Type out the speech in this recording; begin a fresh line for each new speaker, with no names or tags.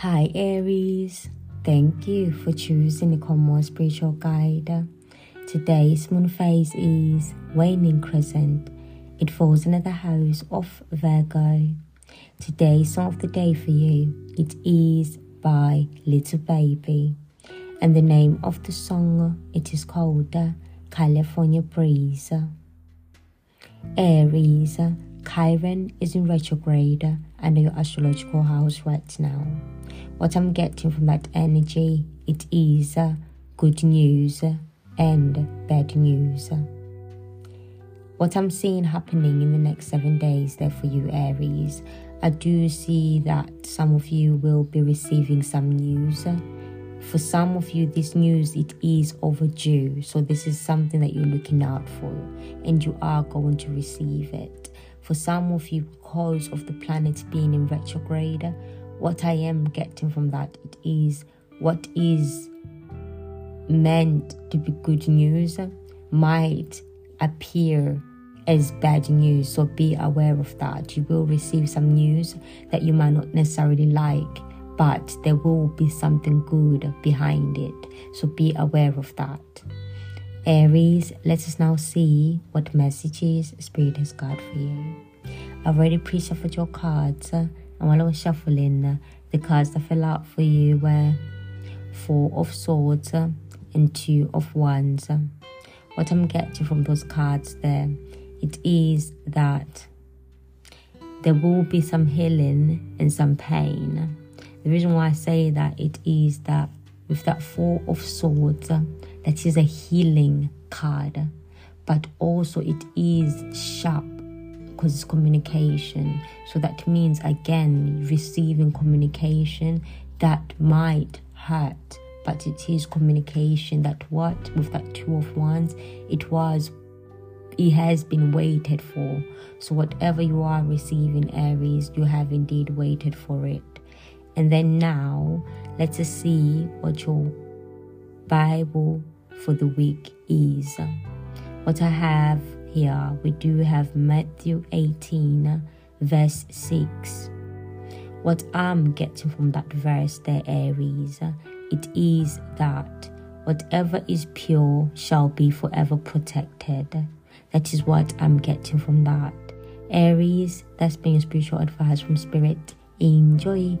Hi, Aries. Thank you for choosing the Common Spiritual Guide. Today's moon phase is waning crescent. It falls into the house of Virgo. Today's song of the day for you it is by Lil Baby, and the name of the song it is called California Breeze. Aries, Chiron is in retrograde under your astrological house right now. What I'm getting from that energy, it is uh, good news and bad news. What I'm seeing happening in the next seven days there for you, Aries, I do see that some of you will be receiving some news. For some of you, this news it is overdue, so this is something that you're looking out for, and you are going to receive it. For some of you, because of the planets being in retrograde, what I am getting from that it is what is meant to be good news might appear as bad news. So be aware of that. You will receive some news that you might not necessarily like, but there will be something good behind it. So be aware of that. Aries, let us now see what messages Spirit has got for you. I've already pre-shuffled your cards and while I was shuffling, the cards that fell out for you were Four of Swords and Two of Wands. What I'm getting from those cards there, it is that there will be some healing and some pain. The reason why I say that it is that with that Four of Swords, that is a healing card, but also it is sharp because it's communication. So that means again receiving communication that might hurt, but it is communication that what with that two of wands, it was it has been waited for. So whatever you are receiving, Aries, you have indeed waited for it. And then now let us see what your Bible for the week is. What I have here we do have Matthew 18, verse 6. What I'm getting from that verse there, Aries, it is that whatever is pure shall be forever protected. That is what I'm getting from that. Aries, that's being spiritual advice from Spirit. Enjoy.